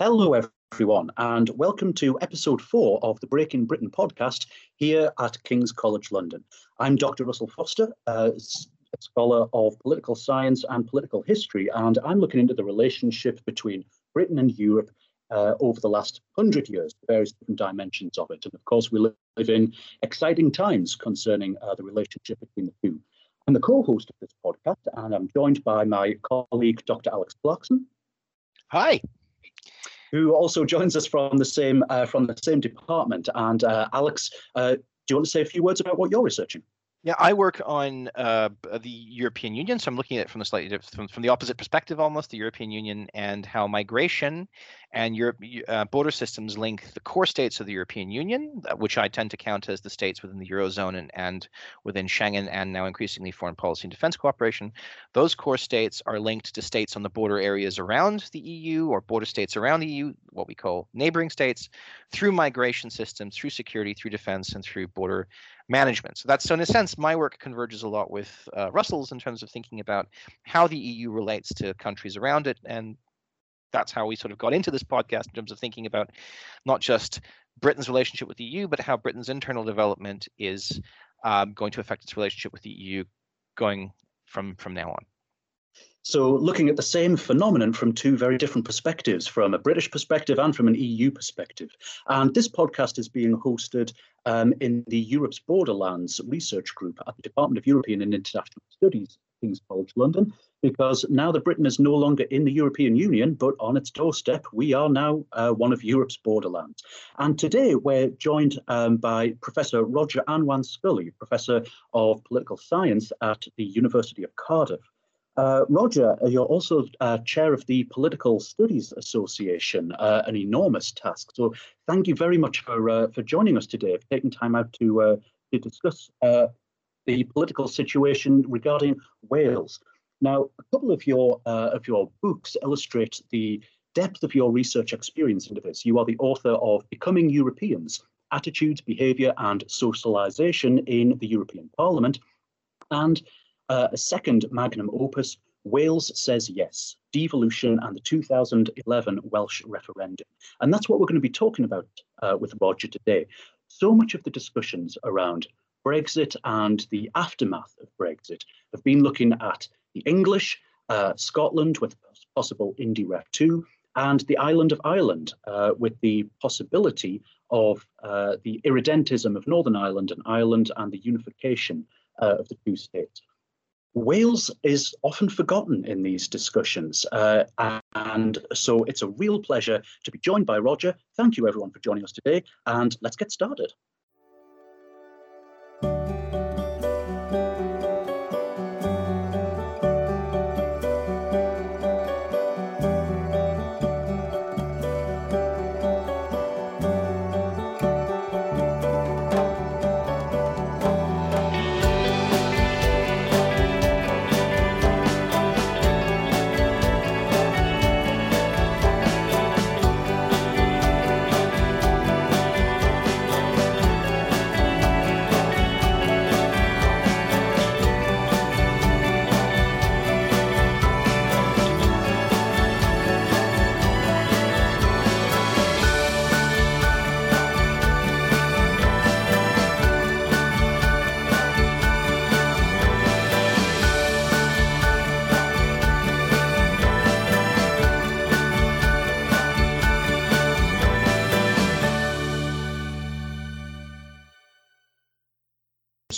Hello, everyone, and welcome to episode four of the Breaking Britain podcast here at King's College London. I'm Dr. Russell Foster, a scholar of political science and political history, and I'm looking into the relationship between Britain and Europe uh, over the last hundred years, various different dimensions of it. And of course, we live in exciting times concerning uh, the relationship between the two. I'm the co host of this podcast, and I'm joined by my colleague, Dr. Alex Clarkson. Hi who also joins us from the same uh, from the same department. And uh, Alex, uh, do you want to say a few words about what you're researching? Yeah, I work on uh, the European Union, so I'm looking at it from the slightly from, from the opposite perspective, almost the European Union and how migration and your uh, border systems link the core states of the European Union, uh, which I tend to count as the states within the eurozone and, and within Schengen, and now increasingly foreign policy and defense cooperation. Those core states are linked to states on the border areas around the EU or border states around the EU, what we call neighboring states, through migration systems, through security, through defense, and through border management. So that's so in a sense, my work converges a lot with uh, Russell's in terms of thinking about how the EU relates to countries around it, and that's how we sort of got into this podcast in terms of thinking about not just Britain's relationship with the EU, but how Britain's internal development is um, going to affect its relationship with the EU going from from now on. So, looking at the same phenomenon from two very different perspectives, from a British perspective and from an EU perspective. And this podcast is being hosted um, in the Europe's Borderlands Research Group at the Department of European and International Studies, King's College London, because now that Britain is no longer in the European Union, but on its doorstep, we are now uh, one of Europe's borderlands. And today we're joined um, by Professor Roger Awan Scully, Professor of Political Science at the University of Cardiff. Uh, Roger, uh, you're also uh, chair of the Political Studies Association, uh, an enormous task. So thank you very much for uh, for joining us today, for taking time out to uh, to discuss the political situation regarding Wales. Now, a couple of your of your books illustrate the depth of your research experience into this. You are the author of Becoming Europeans: Attitudes, Behaviour, and Socialisation in the European Parliament, and uh, a second magnum opus, Wales Says Yes, Devolution and the 2011 Welsh referendum. And that's what we're going to be talking about uh, with Roger today. So much of the discussions around Brexit and the aftermath of Brexit have been looking at the English, uh, Scotland with possible IndyRef 2, and the island of Ireland uh, with the possibility of uh, the irredentism of Northern Ireland and Ireland and the unification uh, of the two states. Wales is often forgotten in these discussions. Uh, and so it's a real pleasure to be joined by Roger. Thank you, everyone, for joining us today. And let's get started.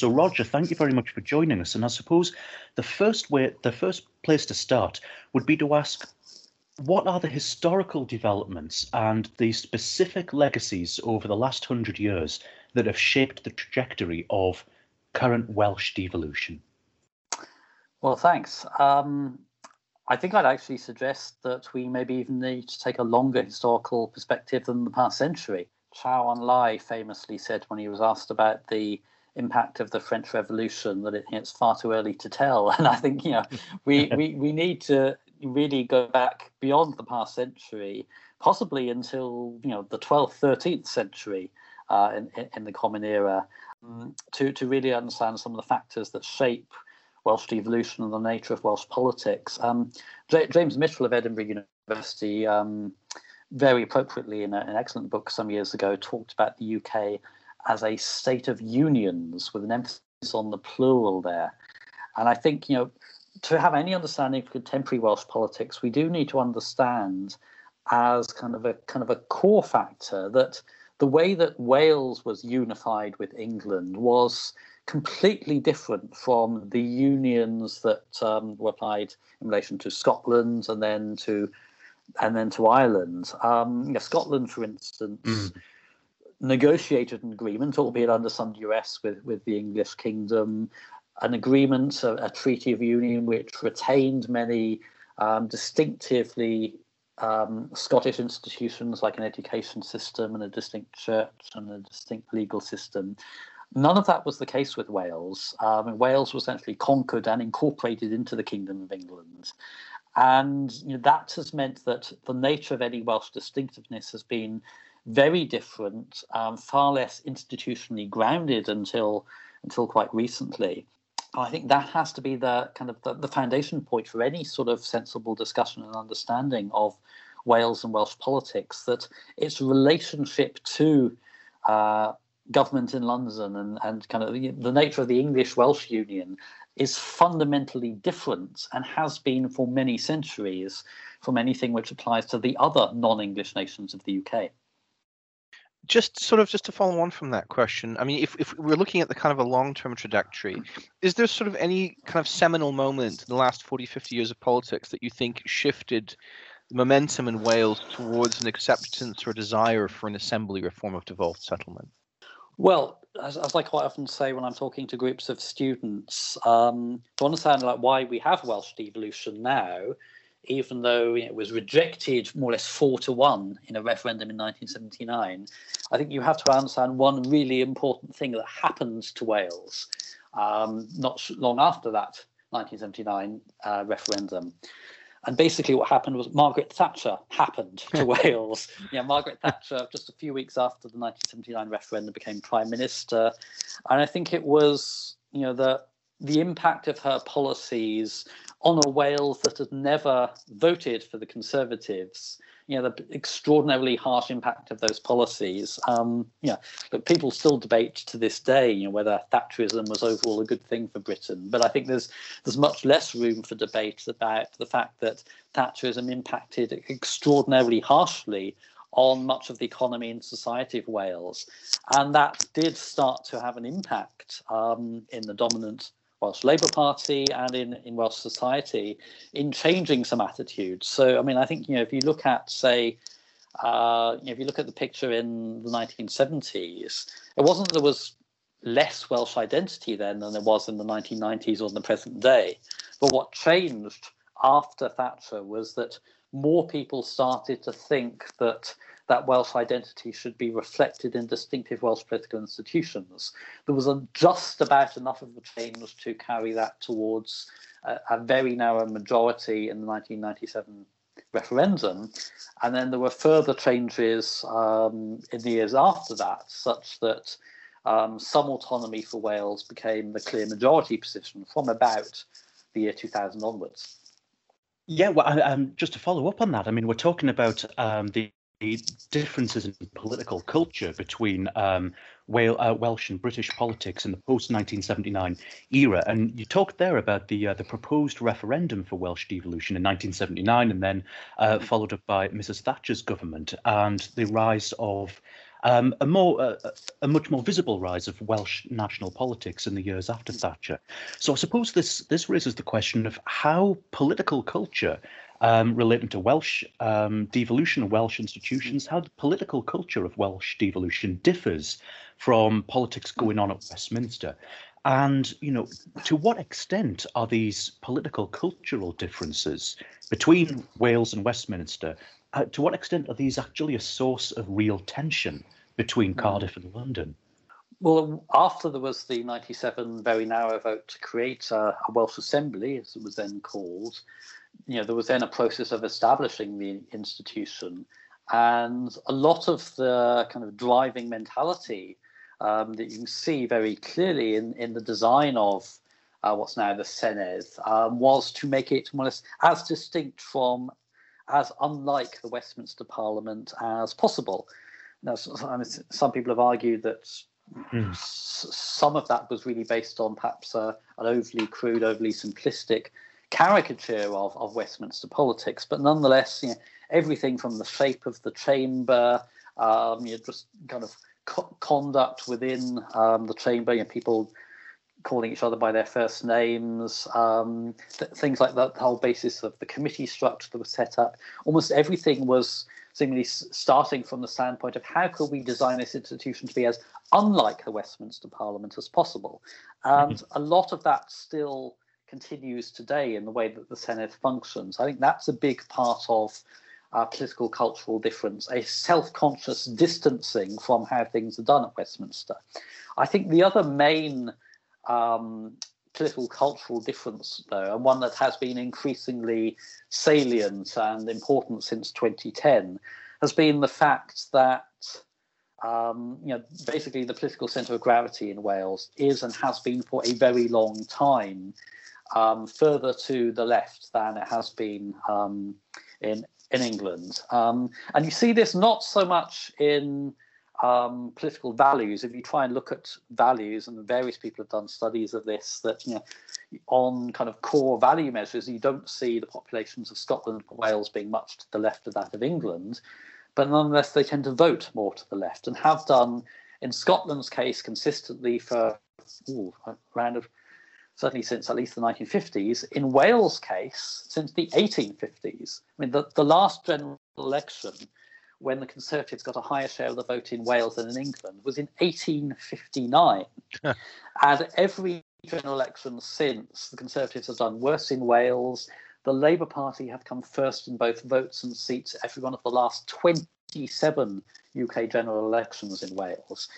So, Roger, thank you very much for joining us. And I suppose the first way, the first place to start would be to ask, what are the historical developments and the specific legacies over the last hundred years that have shaped the trajectory of current Welsh devolution? Well, thanks. Um, I think I'd actually suggest that we maybe even need to take a longer historical perspective than the past century. Zhou Enlai famously said when he was asked about the impact of the French Revolution that it, it's far too early to tell. And I think you know we, we, we need to really go back beyond the past century, possibly until you know the 12th, 13th century uh, in, in the Common Era, um, to to really understand some of the factors that shape Welsh devolution and the nature of Welsh politics. Um, J- James Mitchell of Edinburgh University. Um, very appropriately in a, an excellent book some years ago talked about the UK as a state of unions with an emphasis on the plural there. And I think, you know, to have any understanding of contemporary Welsh politics, we do need to understand as kind of a kind of a core factor that the way that Wales was unified with England was completely different from the unions that um, were applied in relation to Scotland and then to and then to Ireland. Um, you know, Scotland, for instance, mm. Negotiated an agreement, albeit under some duress, with with the English kingdom, an agreement, a, a treaty of union which retained many um, distinctively um, Scottish institutions like an education system and a distinct church and a distinct legal system. None of that was the case with Wales. Um, Wales was essentially conquered and incorporated into the Kingdom of England. And you know, that has meant that the nature of any Welsh distinctiveness has been very different, um, far less institutionally grounded until until quite recently. I think that has to be the kind of the, the, foundation point for any sort of sensible discussion and understanding of Wales and Welsh politics. That its relationship to uh, government in London and, and kind of the, the nature of the English Welsh Union is fundamentally different and has been for many centuries from anything which applies to the other non-English nations of the UK just sort of just to follow on from that question i mean if, if we're looking at the kind of a long-term trajectory is there sort of any kind of seminal moment in the last 40 50 years of politics that you think shifted the momentum in wales towards an acceptance or desire for an assembly reform of devolved settlement? Well as, as i quite often say when i'm talking to groups of students um, to understand like why we have welsh devolution now even though it was rejected more or less four to one in a referendum in 1979, I think you have to understand one really important thing that happened to Wales um, not long after that 1979 uh, referendum. And basically, what happened was Margaret Thatcher happened to Wales. Yeah, Margaret Thatcher, just a few weeks after the 1979 referendum, became prime minister, and I think it was, you know, the the impact of her policies on a Wales that had never voted for the Conservatives. You know, the extraordinarily harsh impact of those policies. Um, yeah, but people still debate to this day, you know, whether Thatcherism was overall a good thing for Britain. But I think there's there's much less room for debate about the fact that Thatcherism impacted extraordinarily harshly on much of the economy and society of Wales, and that did start to have an impact um, in the dominant Welsh Labour Party and in, in Welsh society in changing some attitudes. So, I mean, I think, you know, if you look at, say, uh, you know, if you look at the picture in the 1970s, it wasn't that there was less Welsh identity then than there was in the 1990s or in the present day. But what changed after Thatcher was that more people started to think that that Welsh identity should be reflected in distinctive Welsh political institutions. There was just about enough of a change to carry that towards a, a very narrow majority in the 1997 referendum. And then there were further changes um, in the years after that, such that um, some autonomy for Wales became the clear majority position from about the year 2000 onwards. Yeah, well, um, just to follow up on that, I mean, we're talking about um, the differences in political culture between um, uh, Welsh and British politics in the post 1979 era. And you talked there about the uh, the proposed referendum for Welsh devolution in 1979, and then uh, followed up by Mrs. Thatcher's government and the rise of um, a more uh, a much more visible rise of Welsh national politics in the years after Thatcher. So I suppose this this raises the question of how political culture um, relating to Welsh um, devolution Welsh institutions, how the political culture of Welsh devolution differs from politics going on at Westminster. And, you know, to what extent are these political cultural differences between Wales and Westminster, uh, to what extent are these actually a source of real tension between. Cardiff and London? Well, after there was the 97 very narrow vote to create a, a Welsh Assembly, as it was then called, you know, there was then a process of establishing the institution, and a lot of the kind of driving mentality um, that you can see very clearly in, in the design of uh, what's now the Senedd um, was to make it more or less as distinct from as unlike the Westminster Parliament as possible. Now, some people have argued that mm. some of that was really based on perhaps uh, an overly crude, overly simplistic caricature of, of Westminster politics, but nonetheless, you know, everything from the shape of the chamber, um, you know, just kind of co- conduct within um, the chamber, you know, people calling each other by their first names, um, th- things like that, the whole basis of the committee structure that was set up. Almost everything was seemingly s- starting from the standpoint of how could we design this institution to be as unlike the Westminster Parliament as possible. And mm-hmm. a lot of that still continues today in the way that the Senedd functions. I think that's a big part of our political cultural difference, a self conscious distancing from how things are done at Westminster. I think the other main um, political cultural difference, though, and one that has been increasingly salient and important since 2010, has been the fact that um, you know, basically the political centre of gravity in Wales is and has been for a very long time um, further to the left than it has been um, in in England. Um, and you see this not so much in um, political values. If you try and look at values, and various people have done studies of this, that you know, on kind of core value measures, you don't see the populations of Scotland and Wales being much to the left of that of England, but nonetheless they tend to vote more to the left and have done in Scotland's case consistently for ooh, around of certainly since at least the 1950s. In Wales' case, since the 1850s. I mean, the, the last general election when the Conservatives got a higher share of the vote in Wales than in England was in 1859. and every general election since, the Conservatives have done worse in Wales. The Labour Party have come first in both votes and seats every one of the last 27 UK general elections in Wales.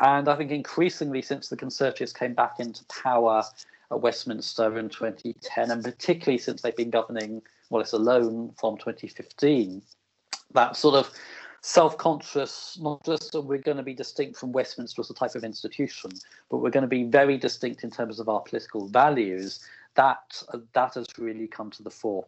And I think increasingly since the Conservatives came back into power at Westminster in 2010, and particularly since they've been governing less alone from 2015, that sort of self-conscious, not just that we're going to be distinct from Westminster as a type of institution, but we're going to be very distinct in terms of our political values. That that has really come to the fore.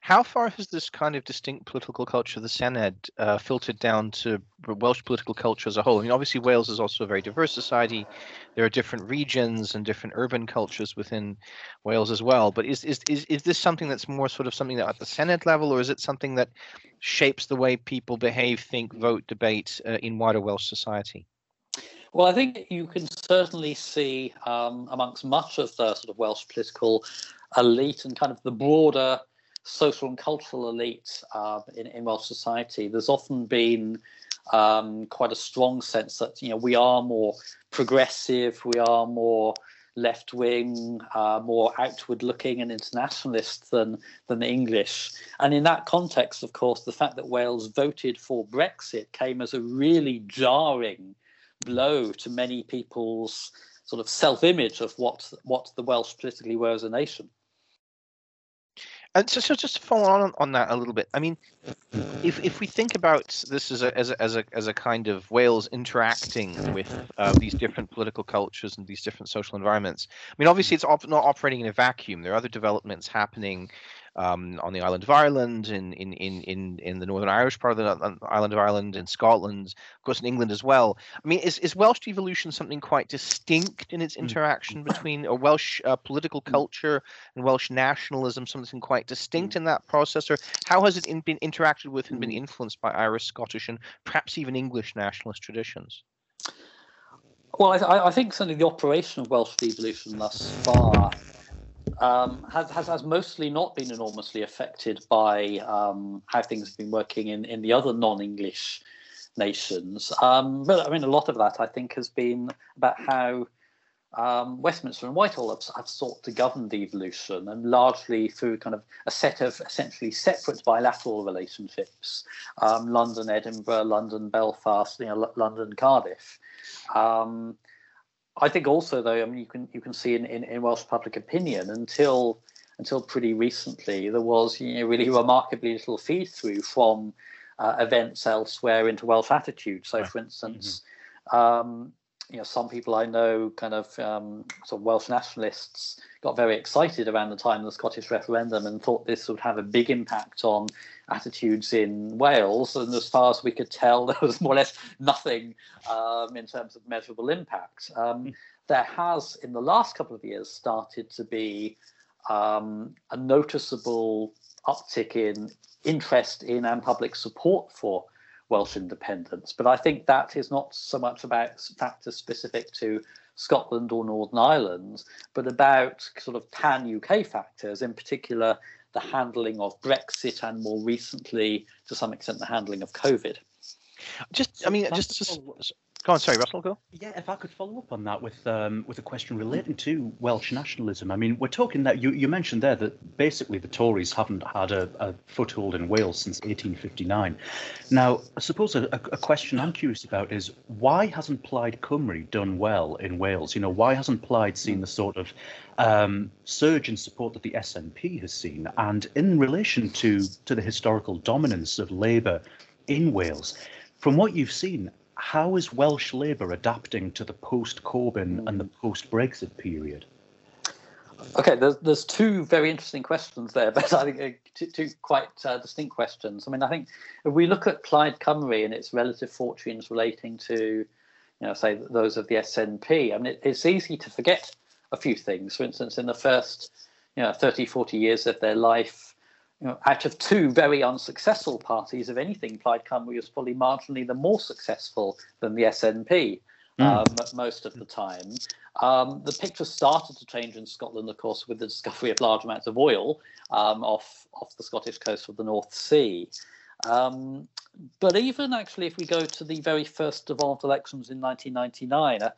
How far has this kind of distinct political culture, of the Senedd, uh, filtered down to Welsh political culture as a whole? I mean, obviously Wales is also a very diverse society. There are different regions and different urban cultures within Wales as well. But is is is, is this something that's more sort of something that at the Senedd level, or is it something that shapes the way people behave, think, vote, debate uh, in wider Welsh society? Well, I think you can certainly see um, amongst much of the sort of Welsh political elite and kind of the broader social and cultural elites uh, in, in Welsh society, there's often been um, quite a strong sense that you know we are more progressive, we are more left wing, uh, more outward looking and internationalist than than the English. And in that context, of course, the fact that Wales voted for Brexit came as a really jarring blow to many people's sort of self-image of what what the Welsh politically were as a nation. And so, so just to follow on on that a little bit, I mean, if if we think about this as a as a as a, as a kind of Wales interacting with uh, these different political cultures and these different social environments, I mean, obviously it's op- not operating in a vacuum. There are other developments happening um, on the island of Ireland, in, in, in, in, in the Northern Irish part of the island of Ireland, in Scotland, of course, in England as well. I mean, is, is Welsh devolution something quite distinct in its mm. interaction between a Welsh uh, political mm. culture and Welsh nationalism, something quite distinct mm. in that process? Or how has it in, been interacted with and been influenced by Irish, Scottish, and perhaps even English nationalist traditions? Well, I, I, think certainly the operation of Welsh devolution thus far um, has, has, has mostly not been enormously affected by um, how things have been working in, in the other non-English nations. Um, but I mean, a lot of that I think has been about how um, Westminster and Whitehall have, have, sought to govern devolution, and largely through kind of a set of essentially separate bilateral relationships: um, London, Edinburgh, London, Belfast, you know, London, Cardiff. Um, I think also though, I mean, you can you can see in, in, in Welsh public opinion until until pretty recently there was you know really remarkably little feed through from uh, events elsewhere into Welsh attitude. So, for instance, mm-hmm. um, you know, some people I know, kind of um, sort of Welsh nationalists, got very excited around the time of the Scottish referendum and thought this would have a big impact on attitudes in Wales. And as far as we could tell, there was more or less nothing um, in terms of measurable impact. Um, hmm. there has, in the last couple of years, started to be um, a noticeable uptick in interest in and public support for Welsh independence. But I think that is not so much about factors specific to Scotland or Northern Ireland, but about sort of pan UK factors, in particular the handling of Brexit and more recently, to some extent, the handling of COVID. Just, I mean, just, just Go on, sorry, Russell, go. Yeah, if I could follow up on that with um, with a question relating to Welsh nationalism. I mean, we're talking that you, you mentioned there that basically the Tories haven't had a, a foothold in Wales since 1859. Now, I suppose a, a, question I'm curious about is why hasn't Plaid Cymru done well in Wales? You know, why hasn't Plaid seen the sort of um, surge in support that the SNP has seen? And in relation to to the historical dominance of Labour in Wales, from what you've seen, how is Welsh Labour adapting to the post Corbyn and the post Brexit period? Okay, there's, there's two very interesting questions there, but I think uh, two, two quite uh, distinct questions. I mean, I think if we look at Plaid Cymru and its relative fortunes relating to, you know, say those of the SNP, I mean, it, it's easy to forget a few things. For instance, in the first, you know, 30, 40 years of their life, you know, out of two very unsuccessful parties, if anything, Plaid Cymru was probably marginally the more successful than the SNP mm. um, most of the time. Um, the picture started to change in Scotland, of course, with the discovery of large amounts of oil um, off, off the Scottish coast of the North Sea. Um, but even actually, if we go to the very first devolved elections in 1999, a,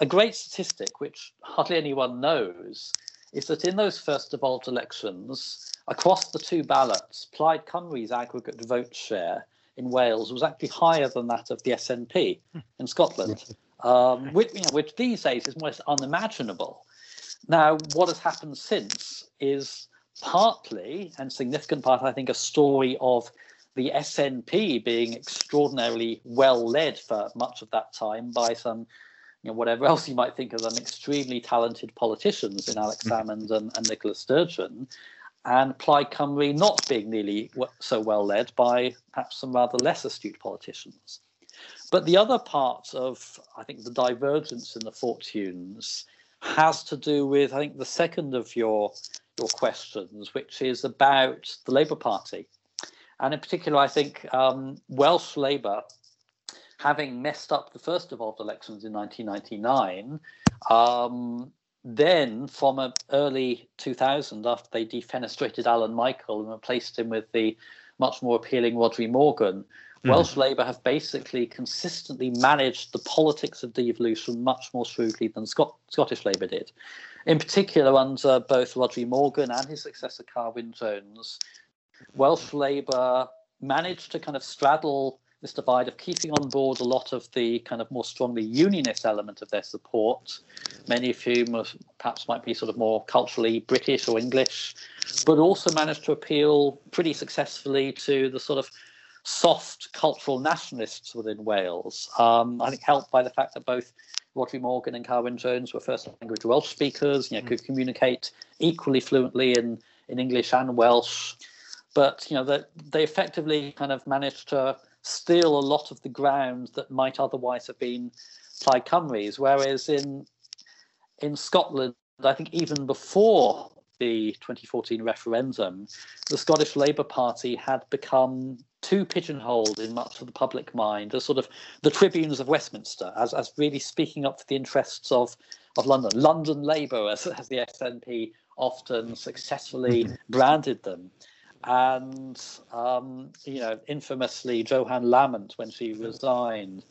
a great statistic which hardly anyone knows is that in those first devolved elections, across the two ballots, Plaid Cymru's aggregate vote share in Wales was actually higher than that of the SNP hmm. in Scotland, um, which, you know, which these days is almost unimaginable. Now, what has happened since is partly, and significant part, I think, a story of the SNP being extraordinarily well led for much of that time by some you know, whatever else you might think of them, extremely talented politicians in Alex hmm. Salmond and, and Nicola Sturgeon, and Plaid Cymru not being nearly so well led by perhaps some rather less astute politicians. But the other part of, I think, the divergence in the fortunes has to do with, I think, the second of your your questions, which is about the Labour Party, and in particular, I think um, Welsh Labour, having messed up the first devolved elections in 1999, um, then from a early 2000 after they defenestrated Alun Michael and replaced him with the much more appealing Rhodri Morgan, mm. Welsh Labour have basically consistently managed the politics of devolution much more shrewdly than Scot- Scottish Labour did. In particular, under both Rhodri Morgan and his successor Carwyn Jones, Welsh Labour managed to kind of straddle this divide of keeping on board a lot of the kind of more strongly unionist element of their support, many of whom perhaps might be sort of more culturally British or English, but also managed to appeal pretty successfully to the sort of soft cultural nationalists within Wales. Um, I think helped by the fact that both Rhodri Morgan and Carwyn Jones were first language Welsh speakers, you know, could communicate equally fluently in, in English and Welsh. But you know that they effectively kind of managed to steal a lot of the ground that might otherwise have been Plaid Cymru's. Whereas in in Scotland, I think even before the 2014 referendum, the Scottish Labour Party had become too pigeonholed in much of the public mind as sort of the tribunes of Westminster, as, as really speaking up for the interests of, of London. London Labour, as, as the SNP often successfully mm-hmm. branded them. And, um, you know, infamously, Johann Lamont, when she resigned,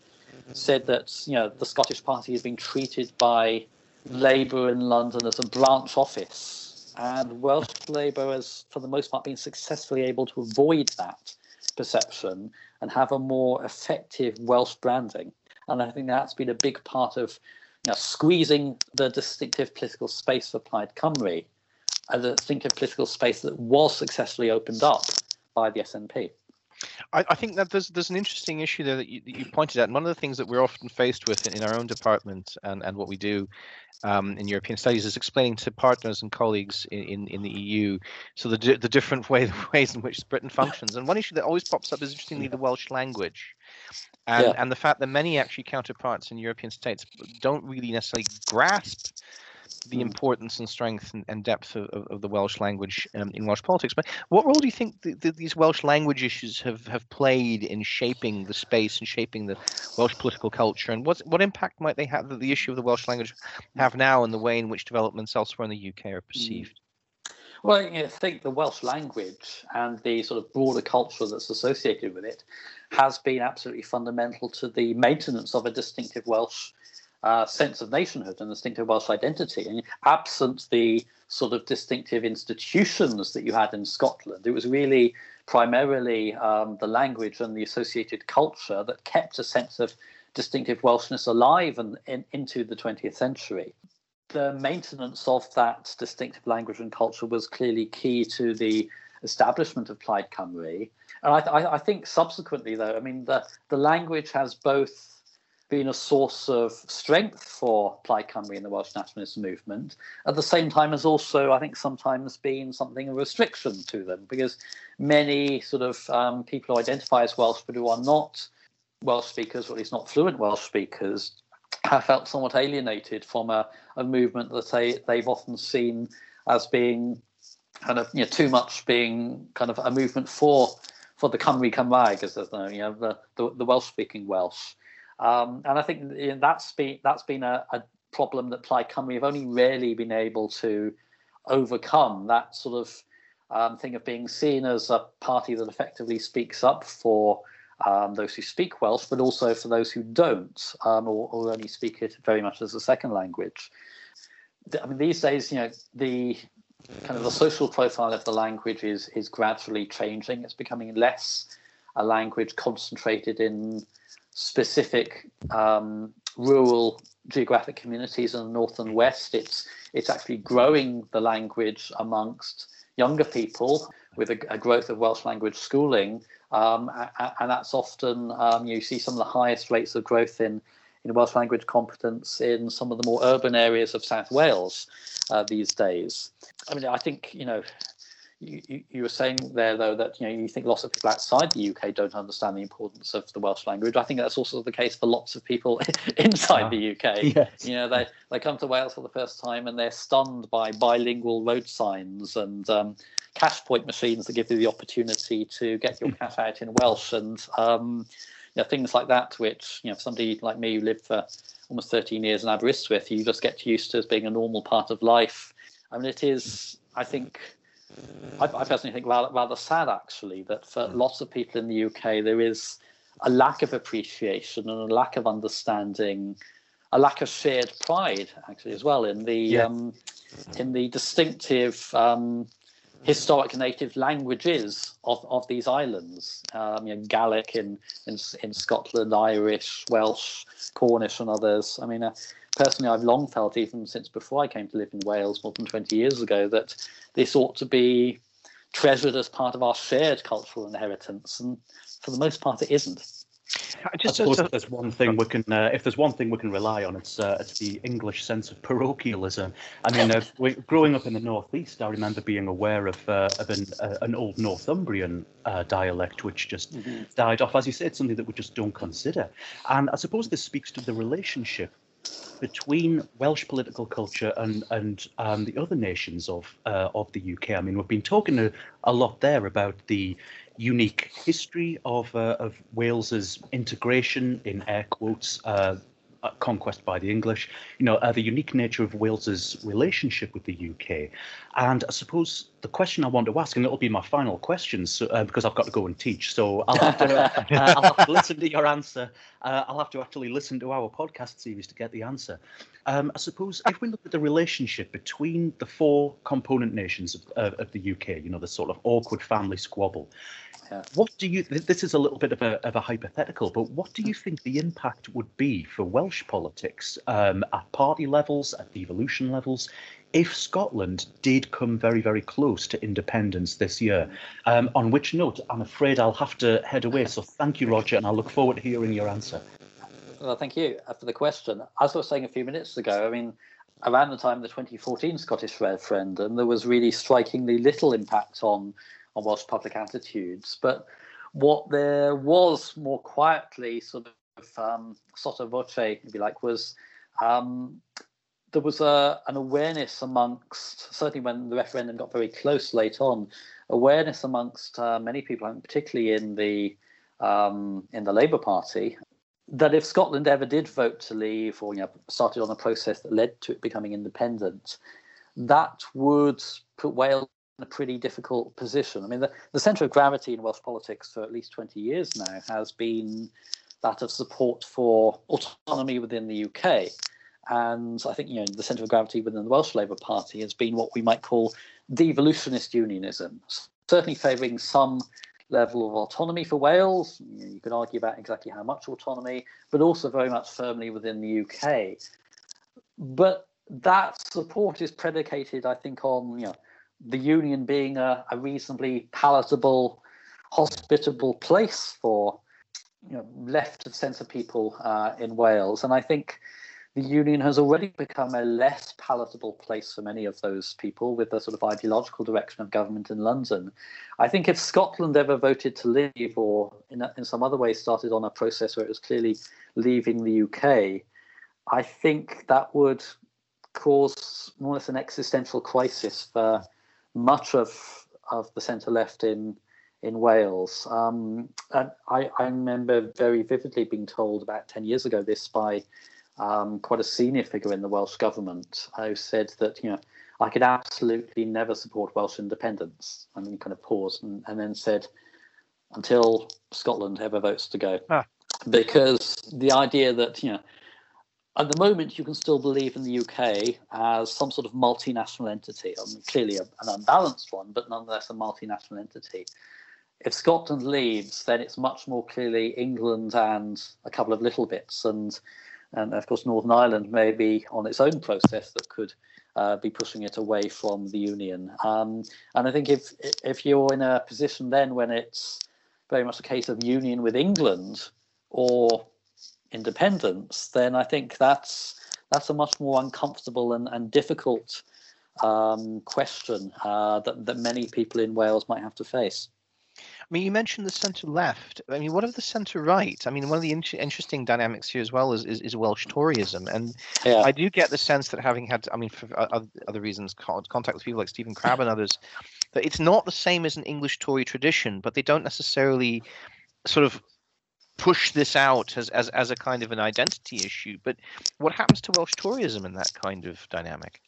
said that, you know, the Scottish Party has been treated by Labour in London as a branch office. And Welsh Labour has, for the most part, been successfully able to avoid that perception and have a more effective Welsh branding. And I think that's been a big part of you know, squeezing the distinctive political space for Plaid Cymru as a think of political space that was successfully opened up by the SNP. I, I, think that there's there's an interesting issue there that you, that you, pointed out. And one of the things that we're often faced with in, in our own department and, and what we do um, in European studies is explaining to partners and colleagues in, in, in the EU so the the different way, ways in which Britain functions. And one issue that always pops up is interestingly the Welsh language. And, yeah. and the fact that many actually counterparts in European states don't really necessarily grasp the hmm. importance and strength and, and depth of, of, the Welsh language um, in Welsh politics. But what role do you think the, the, these Welsh language issues have, have played in shaping the space and shaping the Welsh political culture? And what what impact might they have that the issue of the Welsh language have now in the way in which developments elsewhere in the UK are hmm. perceived? Well, I think the Welsh language and the sort of broader culture that's associated with it has been absolutely fundamental to the maintenance of a distinctive Welsh uh, sense of nationhood and distinctive Welsh identity. And absent the sort of distinctive institutions that you had in Scotland, it was really primarily um, the language and the associated culture that kept a sense of distinctive Welshness alive and in, into the 20th century. The maintenance of that distinctive language and culture was clearly key to the establishment of Plaid Cymru. And I, I, I think subsequently, though, I mean, the, the language has both been a source of strength for Plaid Cymru and the Welsh nationalist movement, at the same time as also, I think, sometimes been something of restriction to them, because many sort of um, people who identify as Welsh but who are not Welsh speakers, or at least not fluent Welsh speakers, have felt somewhat alienated from a, a movement that they, they've often seen as being kind of you know too much being kind of a movement for for the Cymry Cymraeg, as there's you know the, the, the Welsh speaking Welsh. Um, and I think that's been that's been a, a problem that Plaid Cymru have only rarely been able to overcome. That sort of um, thing of being seen as a party that effectively speaks up for um, those who speak Welsh, but also for those who don't, um, or, or, only speak it very much as a second language. I mean, these days, you know, the kind of the social profile of the language is is gradually changing. It's becoming less a language concentrated in specific um, rural geographic communities in the north and west. It's it's actually growing the language amongst younger people with a, a growth of Welsh language schooling, um, and that's often um, you see some of the highest rates of growth in in Welsh language competence in some of the more urban areas of South Wales uh, these days. I mean, I think you know you, you, were saying there though that you know you think lots of people outside the UK don't understand the importance of the Welsh language. I think that's also the case for lots of people inside the UK. Yes. You know, they they come to Wales for the first time and they're stunned by bilingual road signs and um, cash point machines that give you the opportunity to get your cash out in Welsh and um, you know, things like that. Which you know, somebody like me who lived for almost 13 years in Aberystwyth, you just get used to as being a normal part of life. I mean, it is. I think I, I personally think rather, rather sad actually that for mm. lots of people in the UK there is a lack of appreciation and a lack of understanding, a lack of shared pride actually as well in the yeah. um, in the distinctive um, historic native languages of, of these islands. Um, you know, Gaelic in, in in Scotland, Irish, Welsh, Cornish, and others. I mean. Uh, personally, I've long felt, even since before I came to live in Wales more than 20 years ago, that this ought to be treasured as part of our shared cultural inheritance. And for the most part, it isn't. I, just, I suppose if there's one thing we can, uh, if there's one thing we can rely on, it's uh, it's the English sense of parochialism. I mean, uh, we, growing up in the northeast, I remember being aware of uh, of an uh, an old Northumbrian uh, dialect which just mm-hmm. died off. As you said, something that we just don't consider. And I suppose this speaks to the relationship between Welsh political culture and and um, the other nations of uh, of the UK. I mean, we've been talking a, a lot there about the unique history of uh, of Wales's integration in air quotes uh, conquest by the English, you know, uh, the unique nature of Wales's relationship with the UK. And I suppose the question I want to ask, and it'll be my final question, so, uh, because I've got to go and teach, so I'll have to, uh, I'll have to listen to your answer. Uh, I'll have to actually listen to our podcast series to get the answer. Um, I suppose if we look at the relationship between the four component nations of, of the UK, you know, the sort of awkward family squabble, yeah. What do you? This is a little bit of a of a hypothetical, but what do you think the impact would be for Welsh politics um, at party levels, at devolution levels, if Scotland did come very, very close to independence this year. Um, on which note, I'm afraid I'll have to head away. So thank you, Roger, and I look forward to hearing your answer. Well, thank you uh, for the question. As I was saying a few minutes ago, I mean, around the time of the 2014 Scottish referendum, there was really strikingly little impact on, on Welsh public attitudes. But what there was more quietly, sort of um, sotto voce, if you like, was um, there was a, an awareness amongst, certainly when the referendum got very close late on, awareness amongst uh, many people, and particularly in the um, in the Labour Party, that if Scotland ever did vote to leave or you know started on a process that led to it becoming independent, that would put Wales in a pretty difficult position. I mean, the, the centre of gravity in Welsh politics for at least 20 years now has been that of support for autonomy within the UK. And I think you know the centre of gravity within the Welsh Labour Party has been what we might call devolutionist unionism, certainly favouring some level of autonomy for Wales. You, know, you could argue about exactly how much autonomy, but also very much firmly within the UK. But that support is predicated, I think, on you know the union being a, a reasonably palatable, hospitable place for you know left of centre people uh, in Wales, and I think the union has already become a less palatable place for many of those people with the sort of ideological direction of government in London. I think if Scotland ever voted to leave or in, in some other way started on a process where it was clearly leaving the UK, I think that would cause more or less an existential crisis for much of, of the centre left in in Wales. Um, and I, I remember very vividly being told about 10 years ago this by um, quite a senior figure in the Welsh government who said that you know I could absolutely never support Welsh independence. And he kind of paused and, and then said, until Scotland ever votes to go, ah. because the idea that you know at the moment you can still believe in the UK as some sort of multinational entity, I mean, clearly a, an unbalanced one, but nonetheless a multinational entity. If Scotland leaves, then it's much more clearly England and a couple of little bits, and and of course Northern Ireland may be on its own process that could uh, be pushing it away from the union. Um, and I think if if you're in a position then when it's very much a case of union with England or independence, then I think that's that's a much more uncomfortable and, and difficult um, question uh, that, that many people in Wales might have to face. I mean, you mentioned the centre left. I mean, what of the centre right? I mean, one of the in- interesting dynamics here as well is, is, is Welsh Toryism. And yeah. I do get the sense that having had, I mean, for other reasons, contact with people like Stephen Crabb and others, that it's not the same as an English Tory tradition, but they don't necessarily sort of push this out as, as, as a kind of an identity issue. But what happens to Welsh Toryism in that kind of dynamic?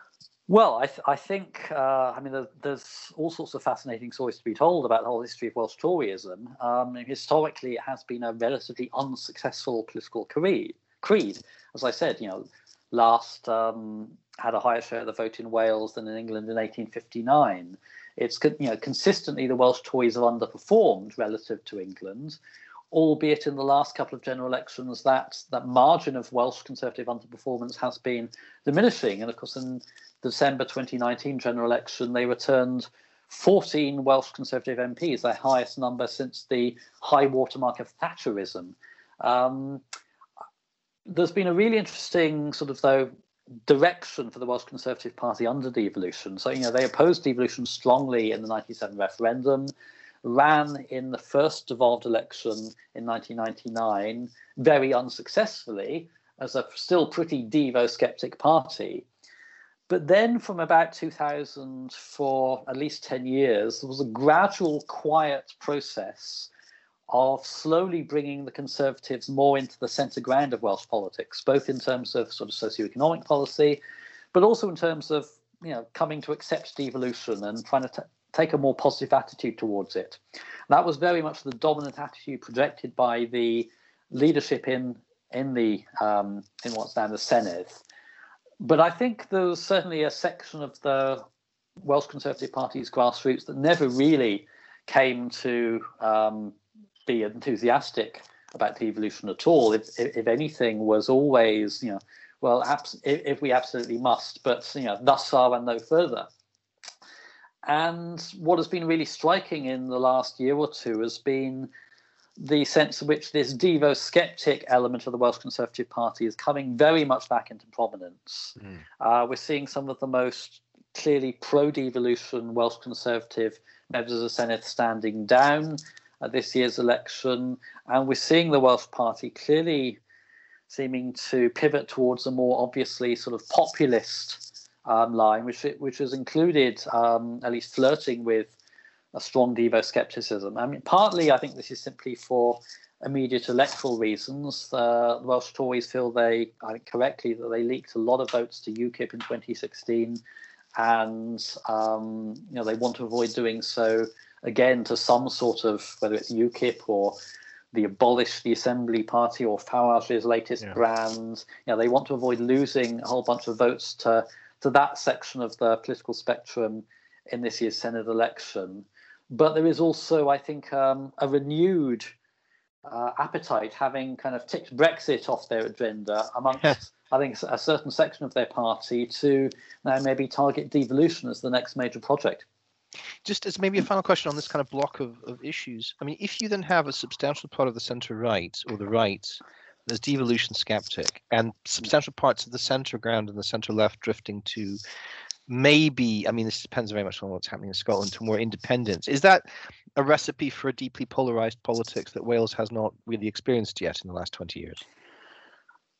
Well, I, th- I think, uh, I mean, there, there's all sorts of fascinating stories to be told about the whole history of Welsh Toryism. Um, historically, it has been a relatively unsuccessful political creed. creed. As I said, you know, last um, had a higher share of the vote in Wales than in England in 1859. It's you know consistently the Welsh Tories have underperformed relative to England, albeit in the last couple of general elections that that margin of Welsh Conservative underperformance has been diminishing. And of course, in December 2019 general election, they returned 14 Welsh Conservative MPs, their highest number since the high watermark of Thatcherism. Um, there's been a really interesting sort of though direction for the Welsh Conservative Party under devolution. So you know they opposed devolution strongly in the 97 referendum, ran in the first devolved election in 1999 very unsuccessfully as a still pretty devo skeptic party. But then from about 2000 for at least 10 years, there was a gradual, quiet process of slowly bringing the Conservatives more into the centre ground of Welsh politics, both in terms of sort of socio-economic policy, but also in terms of you know coming to accept devolution and trying to t- take a more positive attitude towards it. That was very much the dominant attitude projected by the leadership in in the um, in what's now the Senedd but I think there was certainly a section of the Welsh Conservative Party's grassroots that never really came to um, be enthusiastic about devolution at all. If, if anything, was always you know well, abs- if we absolutely must, but you know, thus far and no further. And what has been really striking in the last year or two has been the sense in which this Devo skeptic element of the Welsh Conservative Party is coming very much back into prominence. Mm. Uh, we're seeing some of the most clearly pro devolution Welsh Conservative members of the Senedd standing down at this year's election. And we're seeing the Welsh Party clearly seeming to pivot towards a more obviously sort of populist um, line, which which has included um, at least flirting with a strong Devo skepticism. I mean, partly I think this is simply for immediate electoral reasons. Uh, the Welsh Tories feel they, I think correctly, that they leaked a lot of votes to UKIP in 2016, and um, you know they want to avoid doing so again to some sort of whether it's UKIP or the abolish the assembly party or Farage's latest yeah. brand. You know, they want to avoid losing a whole bunch of votes to to that section of the political spectrum in this year's Senedd election. But there is also, I think, um, a renewed uh, appetite, having kind of ticked Brexit off their agenda amongst, I think, a certain section of their party to now maybe target devolution as the next major project. Just as maybe a final question on this kind of block of, of issues. I mean, if you then have a substantial part of the centre right or the right there's devolution skeptic and substantial parts of the centre ground and the centre left drifting to maybe i mean this depends very much on what's happening in scotland to more independence. Is that a recipe for a deeply polarized politics that wales has not really experienced yet in the last 20 years?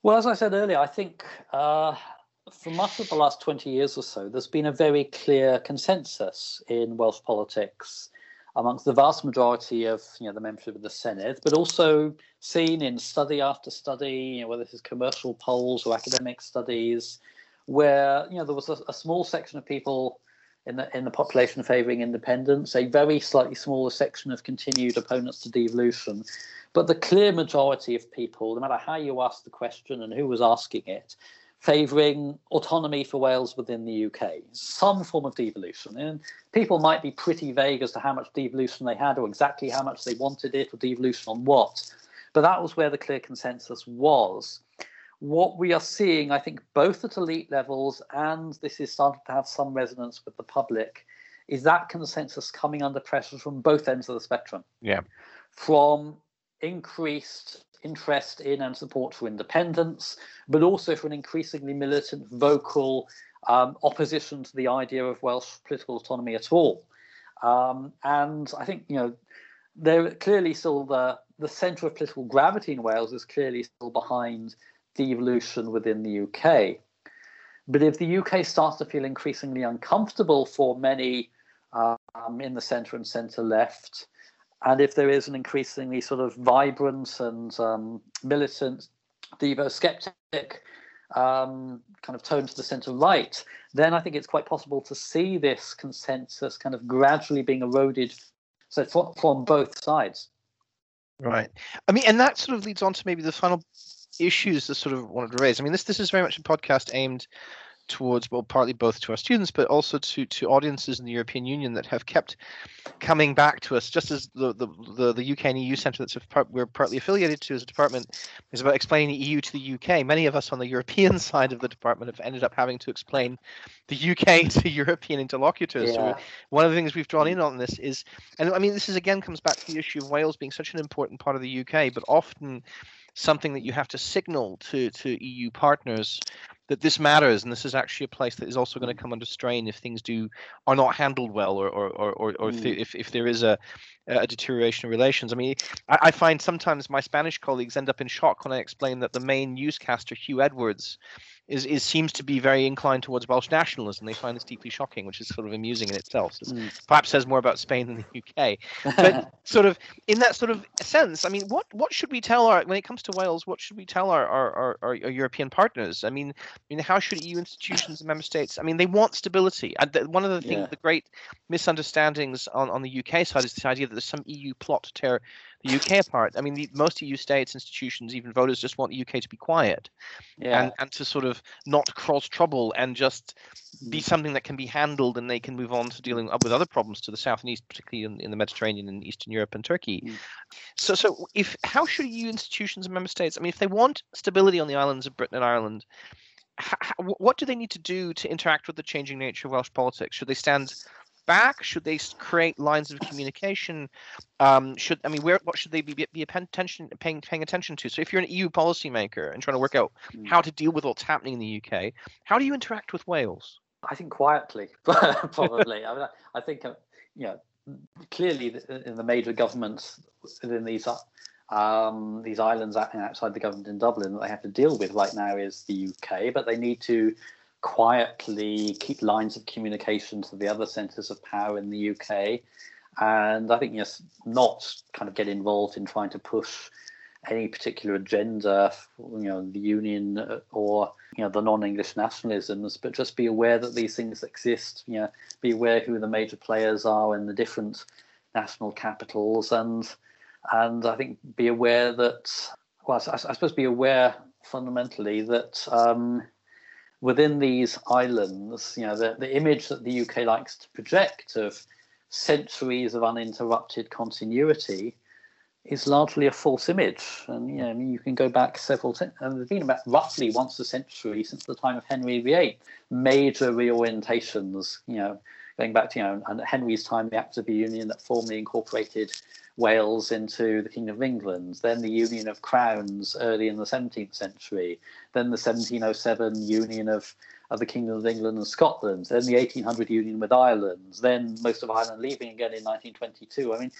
Well as i said earlier i think uh, for much of the last 20 years or so, there's been a very clear consensus in Welsh politics amongst the vast majority of you know the membership of the Senedd, but also seen in study after study, you know, whether this is commercial polls or academic studies, where you know there was a, a small section of people in the in the population favouring independence, a very slightly smaller section of continued opponents to devolution, but the clear majority of people, no matter how you ask the question and who was asking it, favouring autonomy for Wales within the UK, some form of devolution. And people might be pretty vague as to how much devolution they had or exactly how much they wanted it or devolution on what. But that was where the clear consensus was. What we are seeing, I think, both at elite levels and this is starting to have some resonance with the public, is that consensus coming under pressure from both ends of the spectrum. Yeah. From increased interest in and support for independence, but also for an increasingly militant, vocal um, opposition to the idea of Welsh political autonomy at all. Um, and I think you know there clearly still the the centre of political gravity in Wales is clearly still behind devolution within the UK. But if the UK starts to feel increasingly uncomfortable for many um, in the centre and centre left, and if there is an increasingly sort of vibrant and um, militant Devo skeptic um, kind of tone to the centre right, then I think it's quite possible to see this consensus kind of gradually being eroded so from, from both sides. Right. I mean, and that sort of leads on to maybe the final issues that sort of wanted to raise. I mean, this this is very much a podcast aimed towards well partly both to our students but also to to audiences in the European Union that have kept coming back to us just as the the, the, the UK and EU centre that's part, we're partly affiliated to as a department is about explaining the EU to the UK many of us on the European side of the department have ended up having to explain the UK to European interlocutors yeah. so one of the things we've drawn in on this is and I mean this is again comes back to the issue of Wales being such an important part of the UK but often something that you have to signal to to EU partners that this matters and this is actually a place that is also going to come under strain if things do are not handled well or or or, or, or mm. if, if there is a a deterioration of relations. I mean, I, I, find sometimes my Spanish colleagues end up in shock when I explain that the main newscaster, Huw Edwards, is, is seems to be very inclined towards Welsh nationalism. They find this deeply shocking, which is sort of amusing in itself. So mm. Perhaps says more about Spain than the UK. But sort of in that sort of sense, I mean, what what should we tell our when it comes to Wales? What should we tell our our, our, our European partners? I mean, I mean, how should EU institutions and member states? I mean, they want stability. And one of the things, yeah. the great misunderstandings on on the UK side is this idea that there's some EU plot to tear the UK apart. I mean, the, most EU states, institutions, even voters just want the UK to be quiet yeah. and, and to sort of not cause trouble and just be mm. something that can be handled and they can move on to dealing up with other problems to the south and east, particularly in, in the Mediterranean and Eastern Europe and Turkey. Mm. So, so if how should EU institutions and member states? I mean, if they want stability on the islands of Britain and Ireland, how, what do they need to do to interact with the changing nature of Welsh politics? Should they stand back? Should they create lines of communication? Um, should I mean, where what should they be, be attention paying paying attention to? So if you're an EU policymaker and trying to work out mm. how to deal with what's happening in the UK, how do you interact with Wales? I think quietly, probably. I, mean, I think uh, you know clearly in the major governments within these um, these islands outside the government in Dublin that they have to deal with right now is the UK, but they need to quietly keep lines of communication to the other centres of power in the UK. And I think yes, not kind of get involved in trying to push any particular agenda, you know, the union or you know the non-English nationalisms, but just be aware that these things exist. You know, be aware who the major players are in the different national capitals, and and I think be aware that well, I, I suppose be aware fundamentally that um, within these islands, you know, the, the image that the UK likes to project of centuries of uninterrupted continuity is largely a false image. And you know, I mean, you can go back several. and there's been about roughly once a century since the time of Henry VIII, major reorientations. You know, going back to you know, and Henry's time, the Act of the Union that formally incorporated Wales into the Kingdom of England, then the Union of Crowns early in the 17th century, then the 1707 Union of, of the Kingdom of England and Scotland, then the 1800 Union with Ireland, then most of Ireland leaving again in 1922. I mean,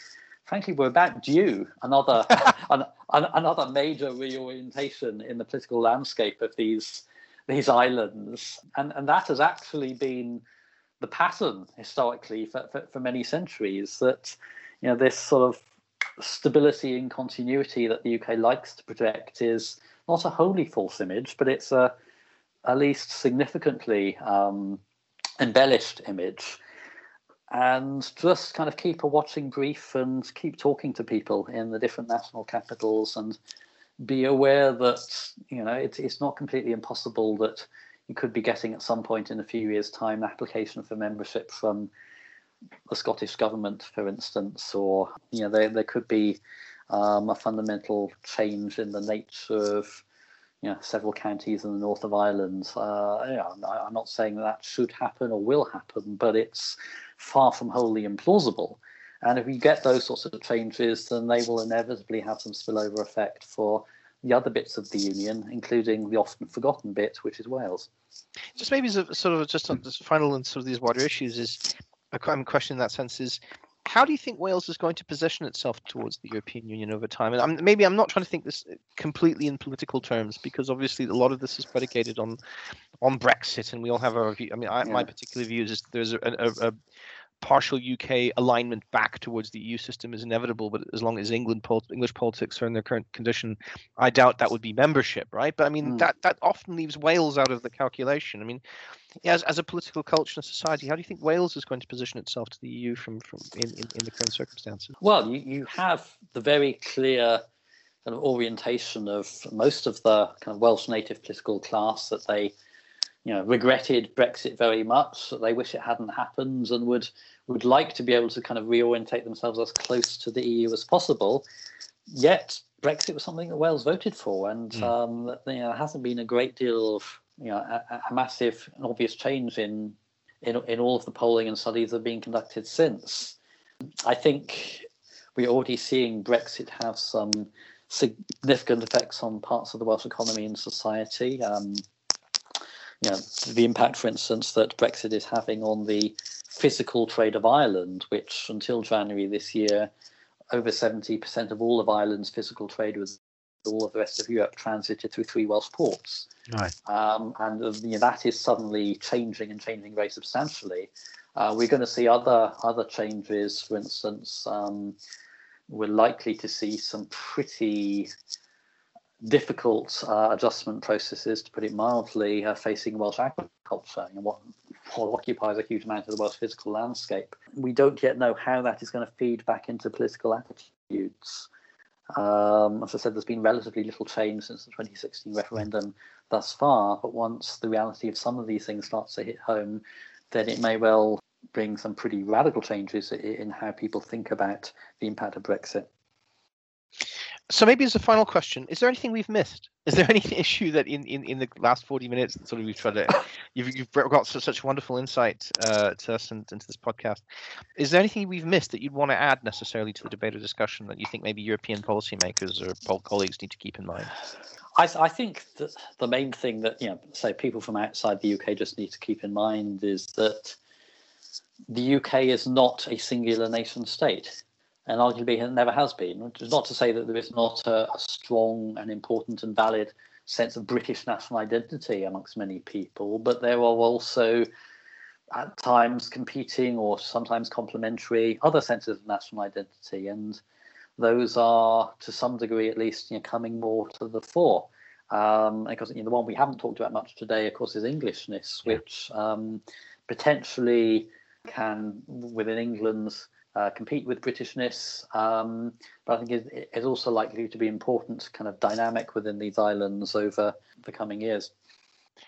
frankly, we're about due another an, an, another major reorientation in the political landscape of these these islands, and and that has actually been the pattern historically for, for, for many centuries that you know this sort of stability and continuity that the UK likes to project is not a wholly false image, but it's a at least significantly um, embellished image. And just kind of keep a watching brief and keep talking to people in the different national capitals and be aware that you know it's it's not completely impossible that you could be getting at some point in a few years' time an application for membership from the Scottish government, for instance, or you know there there could be um, a fundamental change in the nature of you know several counties in the north of Ireland. Uh, I'm not saying that, that should happen or will happen, but it's far from wholly implausible. And if we get those sorts of changes, then they will inevitably have some spillover effect for the other bits of the union, including the often forgotten bit, which is Wales. Just maybe as a, sort of just on this final and sort of these wider issues is a question in that sense is how do you think Wales is going to position itself towards the European Union over time? And I'm, maybe I'm not trying to think this completely in political terms because obviously a lot of this is predicated on on Brexit, and we all have our view. I mean, I, yeah. my particular view is there's a, a, a partial UK alignment back towards the EU system is inevitable, but as long as England English politics are in their current condition, I doubt that would be membership, right? But I mean mm. that that often leaves Wales out of the calculation. I mean, as, as a political culture and society, how do you think Wales is going to position itself to the EU from from in, in, in the current circumstances? Well, you, you have the very clear kind of orientation of most of the kind of Welsh native political class that they you know, regretted Brexit very much. That they wish it hadn't happened and would would like to be able to kind of reorientate themselves as close to the EU as possible. Yet Brexit was something that Wales voted for, and mm. um, you know, there hasn't been a great deal of you know a, a massive and obvious change in, in in all of the polling and studies that have been conducted since. I think we're already seeing Brexit have some significant effects on parts of the Welsh economy and society. Um, you know, the impact, for instance, that Brexit is having on the physical trade of Ireland, which until January this year, over 70% of all of Ireland's physical trade with all of the rest of Europe transited through three Welsh ports. Right. Um, and uh, you know, that is suddenly changing and changing very substantially. Uh, we're going to see other other changes. For instance, um, we're likely to see some pretty difficult uh, adjustment processes, to put it mildly, uh, facing Welsh agriculture, and what, what occupies a huge amount of the Welsh physical landscape. We don't yet know how that is going to feed back into political attitudes. Um, as I said, there's been relatively little change since the 2016 referendum thus far, but once the reality of some of these things starts to hit home, then it may well bring some pretty radical changes in how people think about the impact of Brexit. So maybe as a final question, is there anything we've missed? Is there any issue that in, in, in the last 40 minutes that sort of we've tried to you've, you've got such, such wonderful insight uh, to us and into this podcast. Is there anything we've missed that you'd want to add necessarily to the debate or discussion that you think maybe European policymakers or colleagues need to keep in mind? I, I think that the main thing that you know, say people from outside the UK just need to keep in mind is that the UK is not a singular nation state and arguably it never has been. Which is not to say that there is not a, a, strong and important and valid sense of British national identity amongst many people, but there are also at times competing or sometimes complementary other senses of national identity, and those are to some degree at least you know, coming more to the fore. Um, because you know, the one we haven't talked about much today, of course, is Englishness, which um, potentially can, within England's uh, compete with Britishness, um, but I think it is also likely to be important kind of dynamic within these islands over the coming years.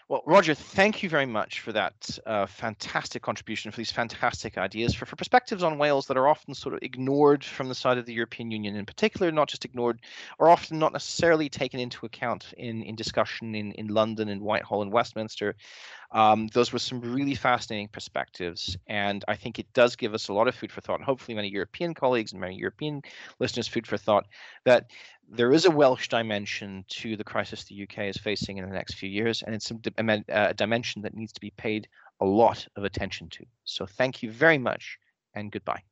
Well, Roger, thank you very much for that uh, fantastic contribution, for these fantastic ideas, for, for perspectives on Wales that are often sort of ignored from the side of the European Union in particular, not just ignored, or often not necessarily taken into account in, in discussion in, in London and Whitehall and Westminster. Um, those were some really fascinating perspectives, and I think it does give us a lot of food for thought. And hopefully, many European colleagues and many European listeners food for thought that there is a Welsh dimension to the crisis the UK is facing in the next few years, and it's a, a dimension that needs to be paid a lot of attention to. So, thank you very much, and goodbye.